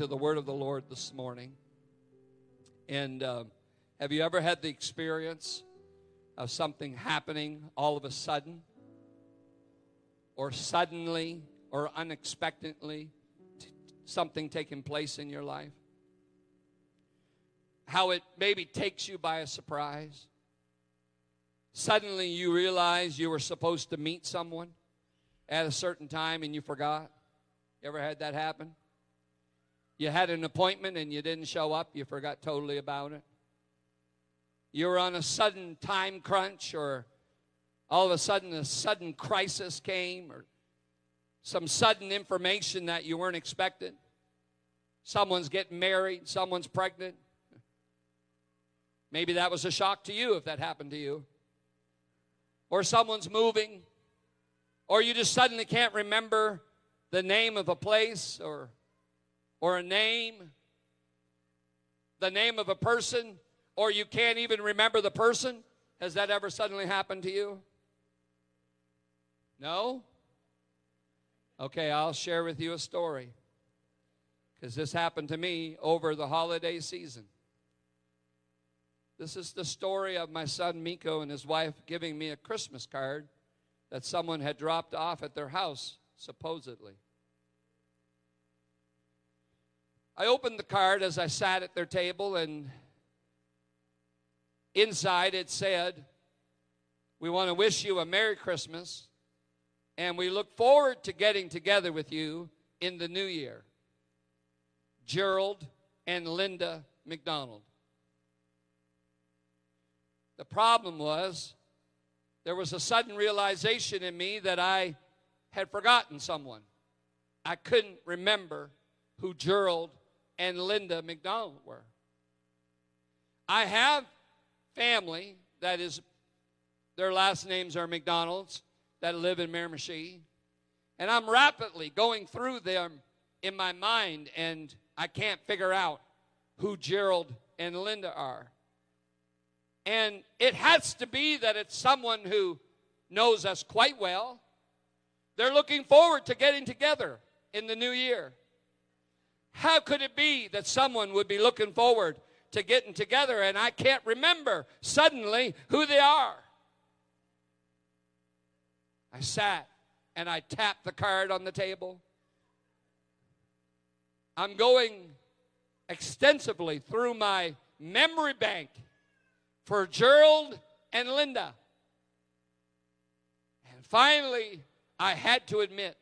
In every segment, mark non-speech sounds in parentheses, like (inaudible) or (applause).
To the word of the Lord this morning. And uh, have you ever had the experience of something happening all of a sudden? Or suddenly or unexpectedly t- something taking place in your life? How it maybe takes you by a surprise. Suddenly you realize you were supposed to meet someone at a certain time and you forgot. You ever had that happen? You had an appointment and you didn't show up, you forgot totally about it. You were on a sudden time crunch, or all of a sudden a sudden crisis came, or some sudden information that you weren't expecting. Someone's getting married, someone's pregnant. Maybe that was a shock to you if that happened to you. Or someone's moving, or you just suddenly can't remember the name of a place or or a name, the name of a person, or you can't even remember the person? Has that ever suddenly happened to you? No? Okay, I'll share with you a story because this happened to me over the holiday season. This is the story of my son Miko and his wife giving me a Christmas card that someone had dropped off at their house, supposedly. I opened the card as I sat at their table, and inside it said, We want to wish you a Merry Christmas, and we look forward to getting together with you in the new year. Gerald and Linda McDonald. The problem was, there was a sudden realization in me that I had forgotten someone. I couldn't remember who Gerald and Linda McDonald were. I have family that is, their last names are McDonald's that live in Miramichi. And I'm rapidly going through them in my mind, and I can't figure out who Gerald and Linda are. And it has to be that it's someone who knows us quite well. They're looking forward to getting together in the new year. How could it be that someone would be looking forward to getting together and I can't remember suddenly who they are? I sat and I tapped the card on the table. I'm going extensively through my memory bank for Gerald and Linda. And finally, I had to admit,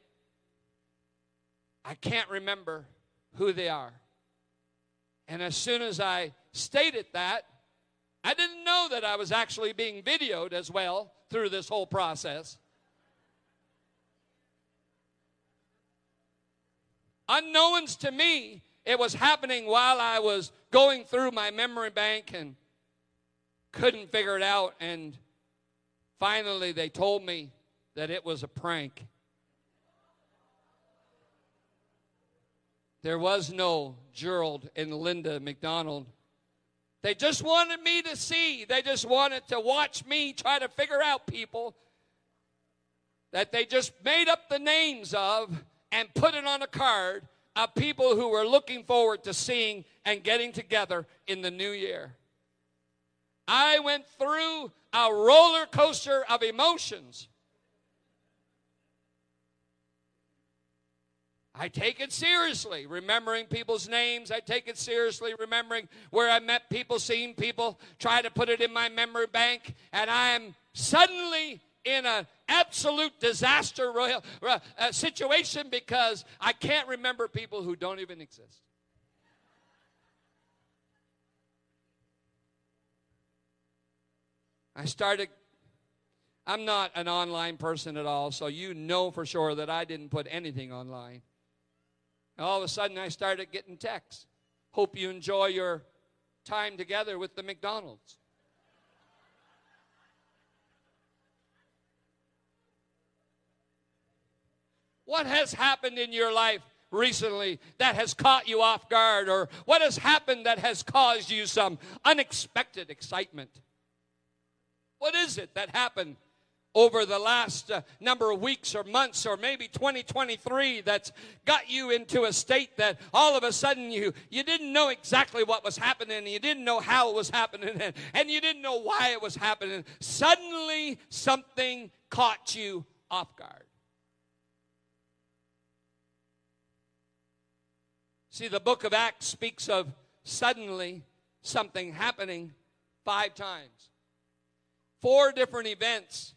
I can't remember who they are. And as soon as I stated that, I didn't know that I was actually being videoed as well through this whole process. Unknowns to me, it was happening while I was going through my memory bank and couldn't figure it out. And finally, they told me that it was a prank. There was no Gerald and Linda McDonald. They just wanted me to see. They just wanted to watch me try to figure out people that they just made up the names of and put it on a card of people who were looking forward to seeing and getting together in the new year. I went through a roller coaster of emotions I take it seriously, remembering people's names. I take it seriously, remembering where I met people, seeing people, try to put it in my memory bank, and I am suddenly in an absolute disaster royal, uh, situation because I can't remember people who don't even exist. I started I'm not an online person at all, so you know for sure that I didn't put anything online. And all of a sudden, I started getting texts. Hope you enjoy your time together with the McDonald's. What has happened in your life recently that has caught you off guard, or what has happened that has caused you some unexpected excitement? What is it that happened over the last uh, number of weeks or months or maybe 2023 that's got you into a state that all of a sudden you you didn't know exactly what was happening. You didn't know how it was happening and, and you didn't know why it was happening. Suddenly something caught you off guard. See the book of acts speaks of suddenly something happening five times. Four different events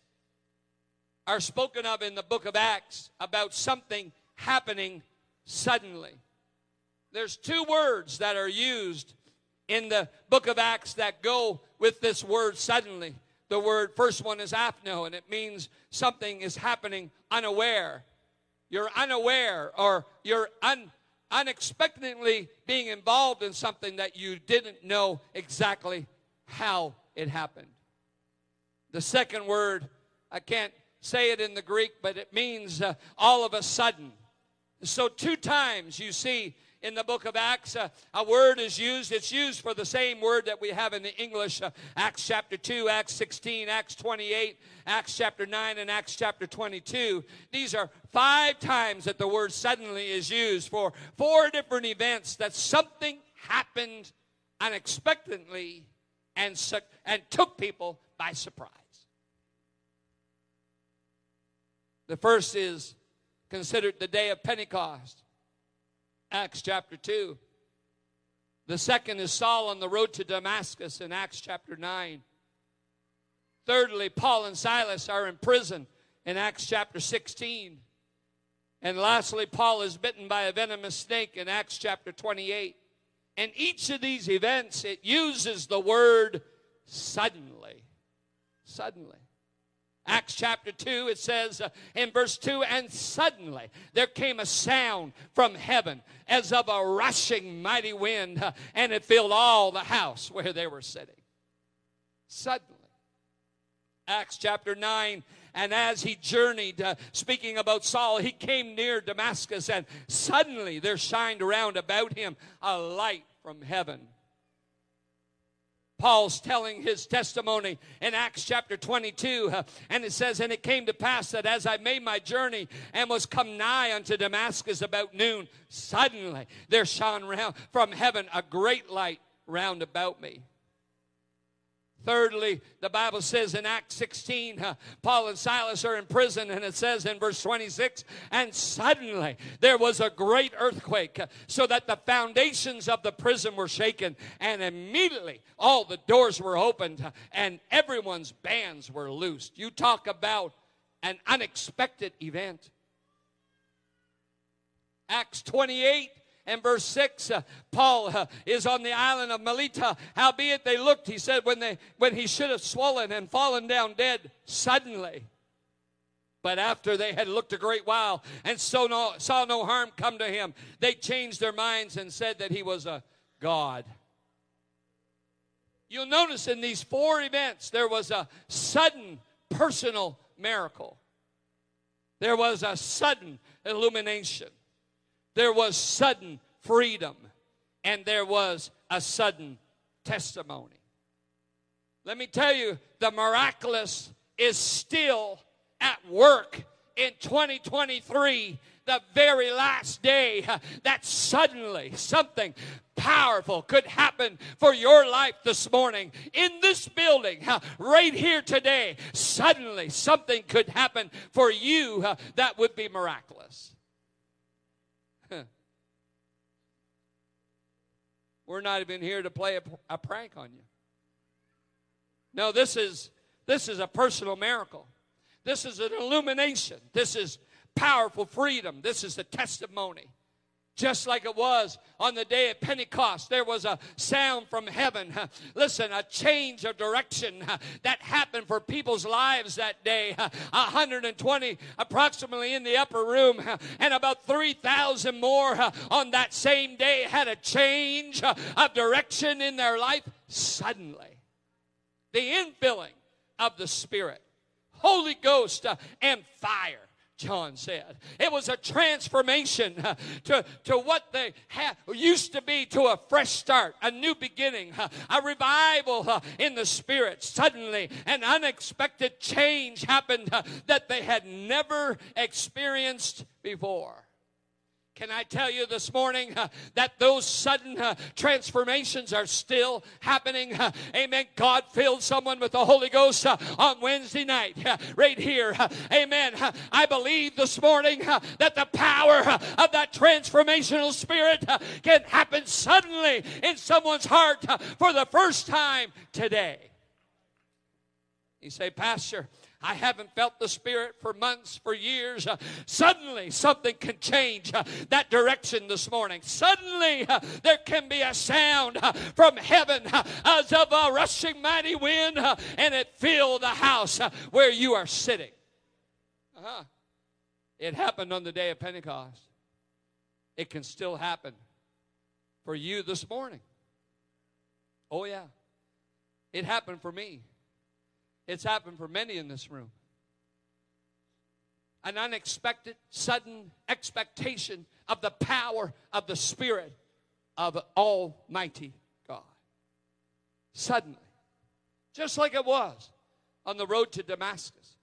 are spoken of in the book of Acts about something happening suddenly. There's two words that are used in the book of Acts that go with this word suddenly. The word first one is apno, and it means something is happening unaware. You're unaware or you're un, unexpectedly being involved in something that you didn't know exactly how it happened. The second word, I can't say it in the Greek, but it means uh, all of a sudden. So, two times you see in the book of Acts, uh, a word is used. It's used for the same word that we have in the English uh, Acts chapter 2, Acts 16, Acts 28, Acts chapter 9, and Acts chapter 22. These are five times that the word suddenly is used for four different events that something happened unexpectedly and, and took people by surprise. The first is considered the day of Pentecost, Acts chapter 2. The second is Saul on the road to Damascus in Acts chapter 9. Thirdly, Paul and Silas are in prison in Acts chapter 16. And lastly, Paul is bitten by a venomous snake in Acts chapter 28. And each of these events, it uses the word suddenly. Suddenly. Acts chapter 2, it says uh, in verse 2 And suddenly there came a sound from heaven as of a rushing mighty wind, uh, and it filled all the house where they were sitting. Suddenly. Acts chapter 9, and as he journeyed, uh, speaking about Saul, he came near Damascus, and suddenly there shined around about him a light from heaven. Paul's telling his testimony in Acts chapter 22. Uh, and it says, And it came to pass that as I made my journey and was come nigh unto Damascus about noon, suddenly there shone round from heaven a great light round about me. Thirdly, the Bible says in Acts 16, uh, Paul and Silas are in prison, and it says in verse 26, and suddenly there was a great earthquake, uh, so that the foundations of the prison were shaken, and immediately all the doors were opened, uh, and everyone's bands were loosed. You talk about an unexpected event. Acts 28 and verse 6 uh, paul uh, is on the island of melita. Howbeit they looked he said when they when he should have swollen and fallen down dead suddenly. But after they had looked a great while and no, saw no harm come to him they changed their minds and said that he was a god. You'll notice in these four events there was a sudden personal miracle. There was a sudden illumination there was sudden freedom and there was a sudden testimony. Let me tell you, the miraculous is still at work in 2023, the very last day that suddenly something powerful could happen for your life this morning in this building, right here today. Suddenly something could happen for you that would be miraculous. We're not even here to play a, a prank on you. No, this is this is a personal miracle. This is an illumination. This is powerful freedom. This is a testimony. Just like it was on the day of Pentecost. There was a sound from heaven. (laughs) Listen, a change of direction (laughs) that happened for people's lives that day. (laughs) 120 approximately in the upper room, and about 3,000 more on that same day had a change of direction in their life suddenly. The infilling of the Spirit, Holy Ghost, uh, and fire John said. It was a transformation to, to what they ha- used to be to a fresh start, a new beginning, a revival in the spirit. Suddenly, an unexpected change happened that they had never experienced before. Can I tell you this morning uh, that those sudden uh, transformations are still happening? Uh, amen. God filled someone with the Holy Ghost uh, on Wednesday night, uh, right here. Uh, amen. I believe this morning that the power of that transformational spirit can happen suddenly in someone's heart for the first time today. You say, Pastor, I haven't felt the Spirit for months, for years. Uh, suddenly, something can change uh, that direction this morning. Suddenly, uh, there can be a sound uh, from heaven uh, as of a rushing mighty wind, uh, and it filled the house where you are sitting. Uh-huh. It happened on the day of Pentecost. It can still happen for you this morning. Oh, yeah. It happened for me. It's happened for many in this room. An unexpected, sudden expectation of the power of the Spirit of Almighty God. Suddenly. Just like it was on the road to Damascus.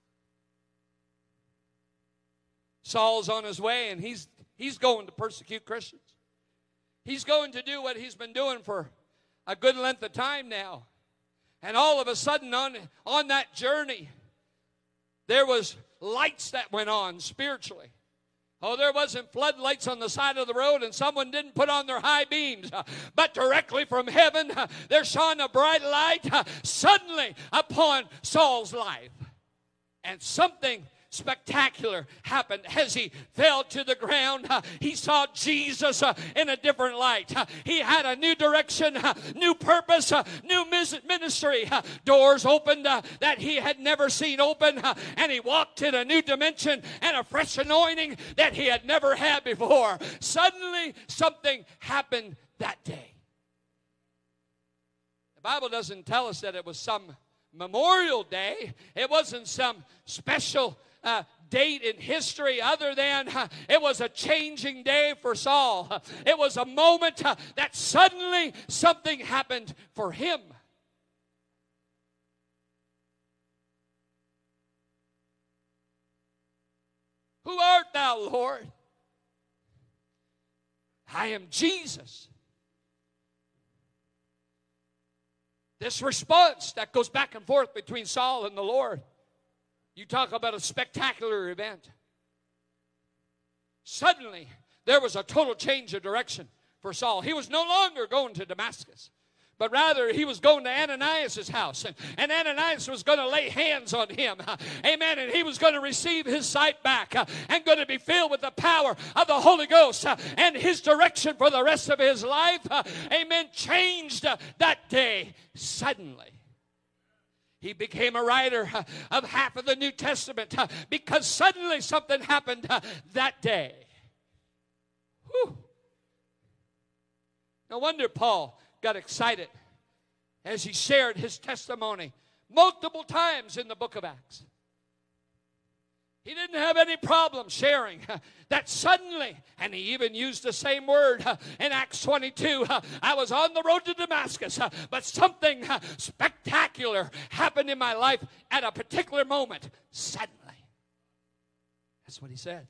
Saul's on his way and he's, he's going to persecute Christians. He's going to do what he's been doing for a good length of time now. And all of a sudden, on, on that journey, there was lights that went on spiritually. Oh, there wasn't floodlights on the side of the road and someone didn't put on their high beams. Uh, but directly from heaven, uh, there shone a bright light uh, suddenly upon Saul's life. And something spectacular happened as he fell to the ground. Uh, he saw Jesus uh, in a different light. Uh, he had a new direction, uh, new purpose, uh, new ministry. Uh, doors opened that he had never seen open, and he walked in a new dimension and a fresh anointing that he had never had before. Suddenly, something happened that day. The Bible doesn't tell us that it was some Memorial Day. It wasn't some special uh, date in history other than uh, it was a changing day for Saul. It was a moment uh, that suddenly something happened for him. Who art thou, Lord? I am Jesus. This response that goes back and forth between Saul and the Lord. You talk about a spectacular event. Suddenly, there was a total change of direction for Saul. He was no longer going to Damascus, but rather he was going to Ananias' house. And, Ananias was going to lay hands on him. (laughs) Amen. And he was going to receive his sight back uh, and going to be filled with the power of the Holy Ghost. Uh, and his direction for the rest of his life, uh, amen, changed that day suddenly. He became a writer uh, of half of the New Testament uh, because suddenly something happened uh, that day. Whew. No wonder Paul got excited as he shared his testimony multiple times in the book of Acts. He didn't have any problem sharing that suddenly, and he even used the same word in Acts 22. I was on the road to Damascus, but something spectacular happened in my life at a particular moment. Suddenly. That's what he said.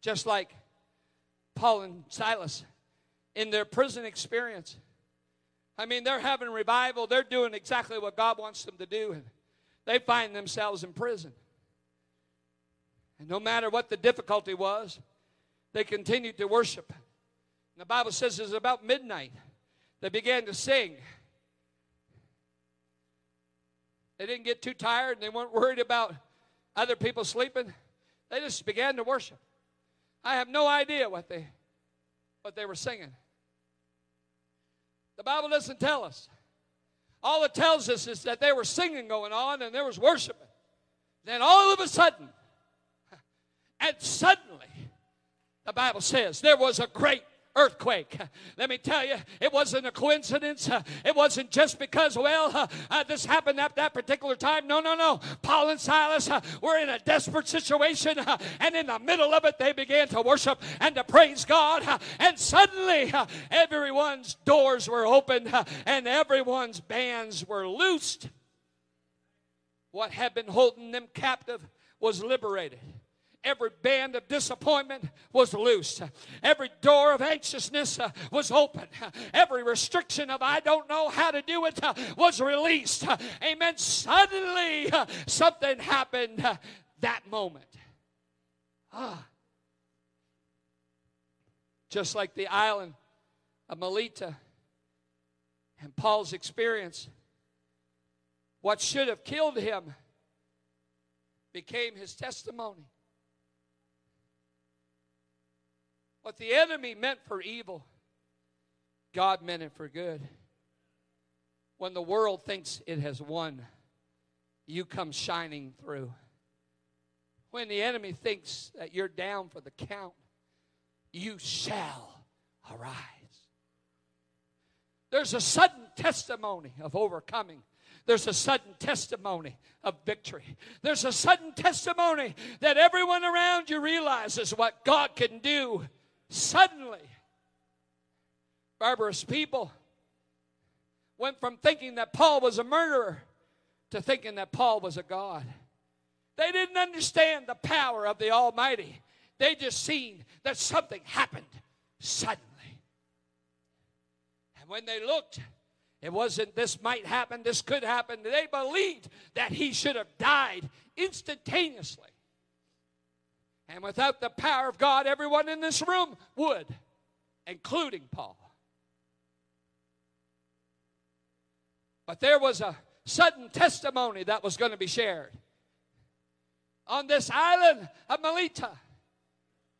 Just like Paul and Silas in their prison experience. I mean, they're having revival, they're doing exactly what God wants them to do, and they find themselves in prison. And no matter what the difficulty was, they continued to worship. And the Bible says it was about midnight. They began to sing. They didn't get too tired and they weren't worried about other people sleeping. They just began to worship. I have no idea what they what they were singing. The Bible doesn't tell us. All it tells us is that they were singing going on and there was worshiping. Then all of a sudden, and suddenly, the Bible says there was a great earthquake. Let me tell you, it wasn't a coincidence. It wasn't just because, well, uh, this happened at that particular time. No, no, no. Paul and Silas uh, were in a desperate situation, uh, and in the middle of it, they began to worship and to praise God. And suddenly, everyone's doors were opened and everyone's bands were loosed. What had been holding them captive was liberated. Every band of disappointment was loosed. Every door of anxiousness uh, was open. Every restriction of I don't know how to do it uh, was released. Amen. Suddenly, uh, something happened that moment. Ah. Just like the island of Melita and Paul's experience, what should have killed him became his testimony. What the enemy meant for evil, God meant it for good. When the world thinks it has won, you come shining through. When the enemy thinks that you're down for the count, you shall arise. There's a sudden testimony of overcoming there's a sudden testimony of victory. There's a sudden testimony that everyone around you realizes what God can do Suddenly, barbarous people went from thinking that Paul was a murderer to thinking that Paul was a God. They didn't understand the power of the Almighty. They just seen that something happened suddenly. And when they looked, it wasn't this might happen, this could happen. They believed that he should have died instantaneously. And without the power of God, everyone in this room would, including Paul. But there was a sudden testimony that was going to be shared. On this island of Melita,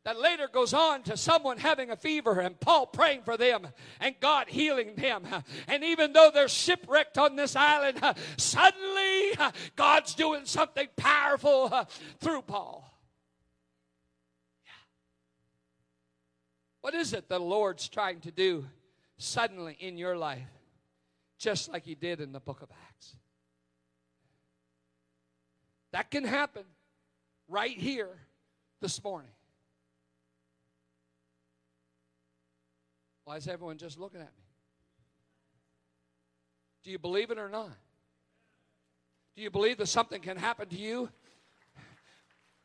that later goes on to someone having a fever and Paul praying for them and God healing them. And even though they're shipwrecked on this island, suddenly God's doing something powerful through Paul. What is it the Lord's trying to do suddenly in your life, just like He did in the book of Acts? That can happen right here this morning. Why is everyone just looking at me? Do you believe it or not? Do you believe that something can happen to you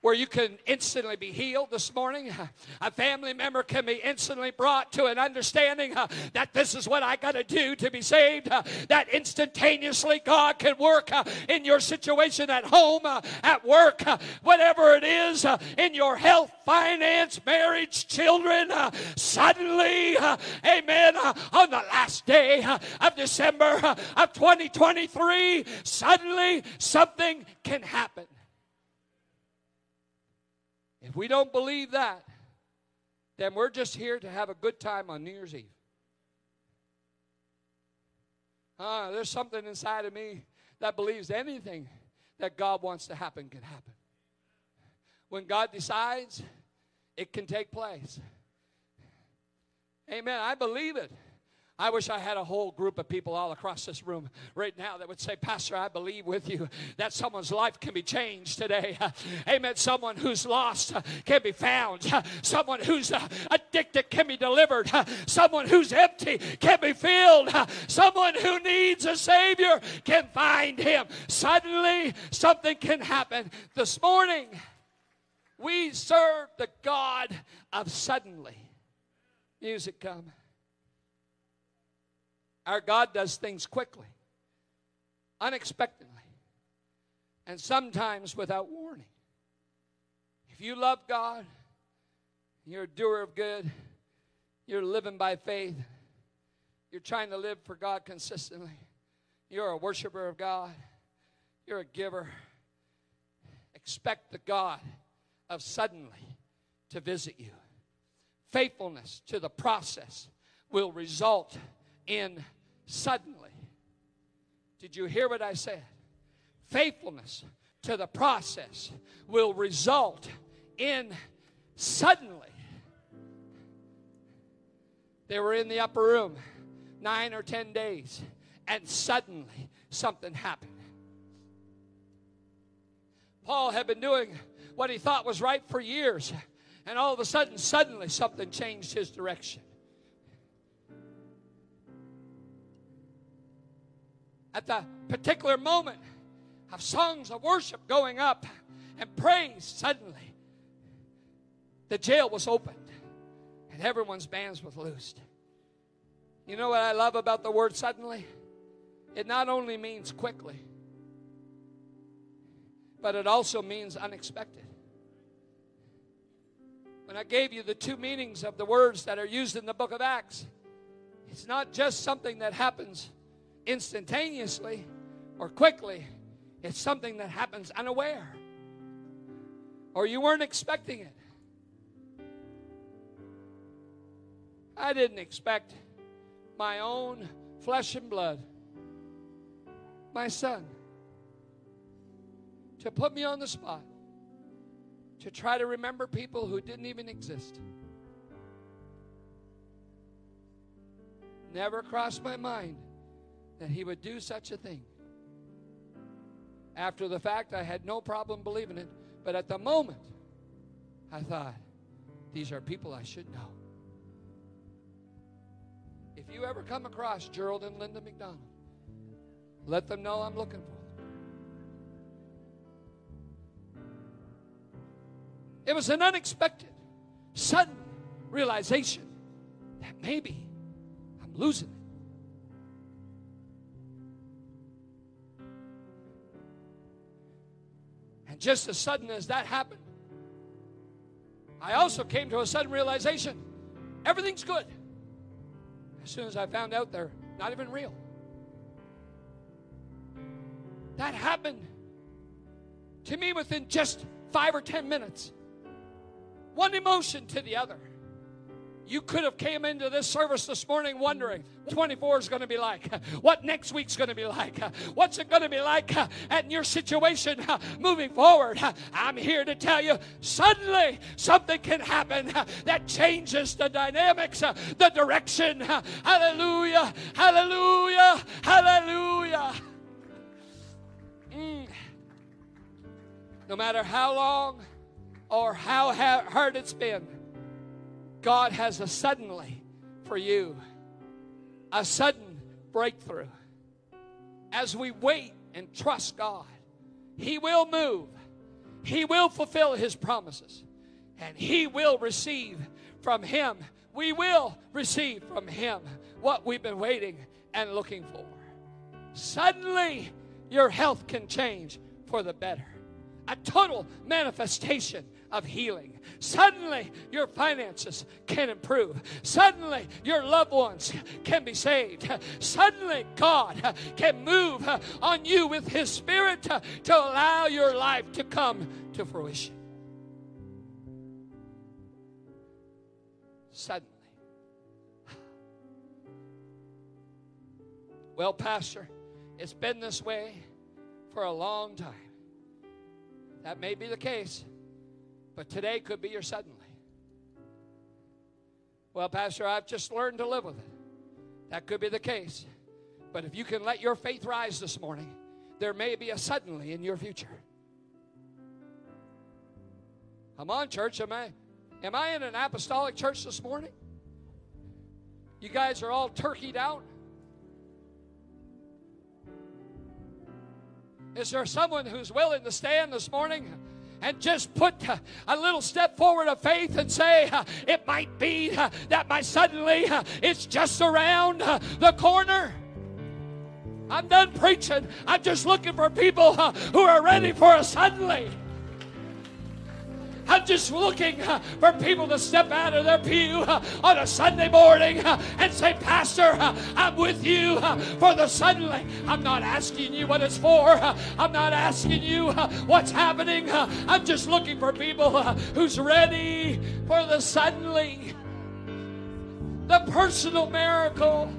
where you can instantly be healed this morning. (laughs) A family member can be instantly brought to an understanding uh, that this is what I got to do to be saved. Uh, that instantaneously God can work uh, in your situation at home, uh, at work, uh, whatever it is, uh, in your health, finance, marriage, children. suddenly, amen, on the last day of December of 2023, suddenly something can happen. If we don't believe that, then we're just here to have a good time on New Year's Eve. Uh, there's something inside of me that believes anything that God wants to happen can happen. When God decides, it can take place. Amen. I believe it. I wish I had a whole group of people all across this room right now that would say, Pastor, I believe with you that someone's life can be changed today. (laughs) Amen. Someone who's lost uh, can be found. (laughs) Someone who's uh, addicted can be delivered. (laughs) Someone who's empty can be filled. Someone who needs a Savior can find Him. Suddenly, something can happen. This morning, we serve the God of suddenly. Music come. Our God does things quickly, unexpectedly, and sometimes without warning. If you love God, you're a doer of good, you're living by faith, you're trying to live for God consistently, you're a worshiper of God, you're a giver, expect the God of suddenly to visit you. Faithfulness to the process will result in suddenly. Did you hear what I said? Faithfulness to the process will result in suddenly. They were in the upper room nine or ten days, and suddenly something happened. Paul had been doing what he thought was right for years, and all of a sudden, suddenly something changed his direction. At the particular moment of songs of worship going up and praise, suddenly the jail was opened and everyone's bands was loosed. You know what I love about the word suddenly? It not only means quickly, but it also means unexpected. When I gave you the two meanings of the words that are used in the book of Acts, it's not just something that happens instantaneously or quickly, it's something that happens unaware or you weren't expecting it. I didn't expect my own flesh and blood, my son, to put me on the spot to try to remember people who didn't even exist. Never crossed my mind that he would do such a thing. After the fact, I had no problem believing it, but at the moment, I thought, these are people I should know. If you ever come across Gerald and Linda McDonald, let them know I'm looking for them. It was an unexpected, sudden realization that maybe I'm losing it. And just as sudden as that happened, I also came to a sudden realization everything's good. As soon as I found out they're not even real. That happened to me within just five or ten minutes. One emotion to the other. You could have came into this service this morning wondering 24 is going to be like, (laughs) what next week's going to be like, (laughs) what's it going to be like (laughs) at your situation moving forward. I'm here to tell you suddenly something can happen that changes the dynamics, the direction. Hallelujah, hallelujah, hallelujah. Mm. No matter how long or how hard it's been God has a suddenly for you, a sudden breakthrough. As we wait and trust God, He will move, He will fulfill His promises, and He will receive from Him. We will receive from Him what we've been waiting and looking for. Suddenly, your health can change for the better. A total manifestation of healing. Suddenly, your finances can improve. Suddenly, your loved ones can be saved. Suddenly, God can move on you with His Spirit to allow your life to come to fruition. Suddenly. Well, Pastor, it's been this way for a long time. That may be the case. But today could be your suddenly. Well, Pastor, I've just learned to live with it. That could be the case. But if you can let your faith rise this morning, there may be a suddenly in your future. Come on, church. Am I am I in an apostolic church this morning? You guys are all turkeyed out. Is there someone who's willing to stand this morning? And just put uh, a little step forward of faith and say, uh, it might be uh, that my suddenly it's just around the corner. I'm done preaching. I'm just looking for people who are ready for a suddenly. I'm just looking uh, for people to step out of their pew uh, on a Sunday morning uh, and say, Pastor, I'm with you for the suddenly. I'm not asking you what it's for. I'm not asking you what's happening. I'm just looking for people who's ready for the suddenly. the personal miracle,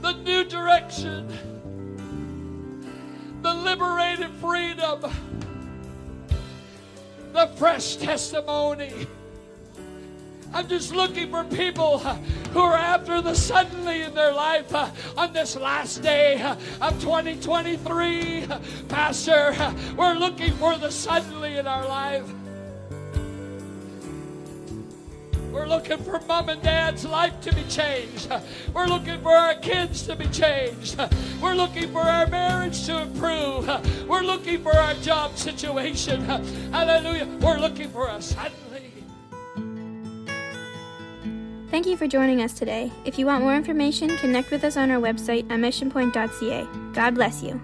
the new direction, the liberated freedom, the fresh testimony. I'm just looking for people uh, who are after the suddenly in their life uh, on this last day uh, of 2023. Pastor, we're looking for the suddenly in our life. We're looking for mom and dad's life to be changed. We're looking for our kids to be changed. We're looking for our marriage to improve. We're looking for our job situation. Hallelujah. We're looking for us. suddenly. Thank you for joining us today. If you want more information, connect with us on our website at missionpoint.ca. God bless you.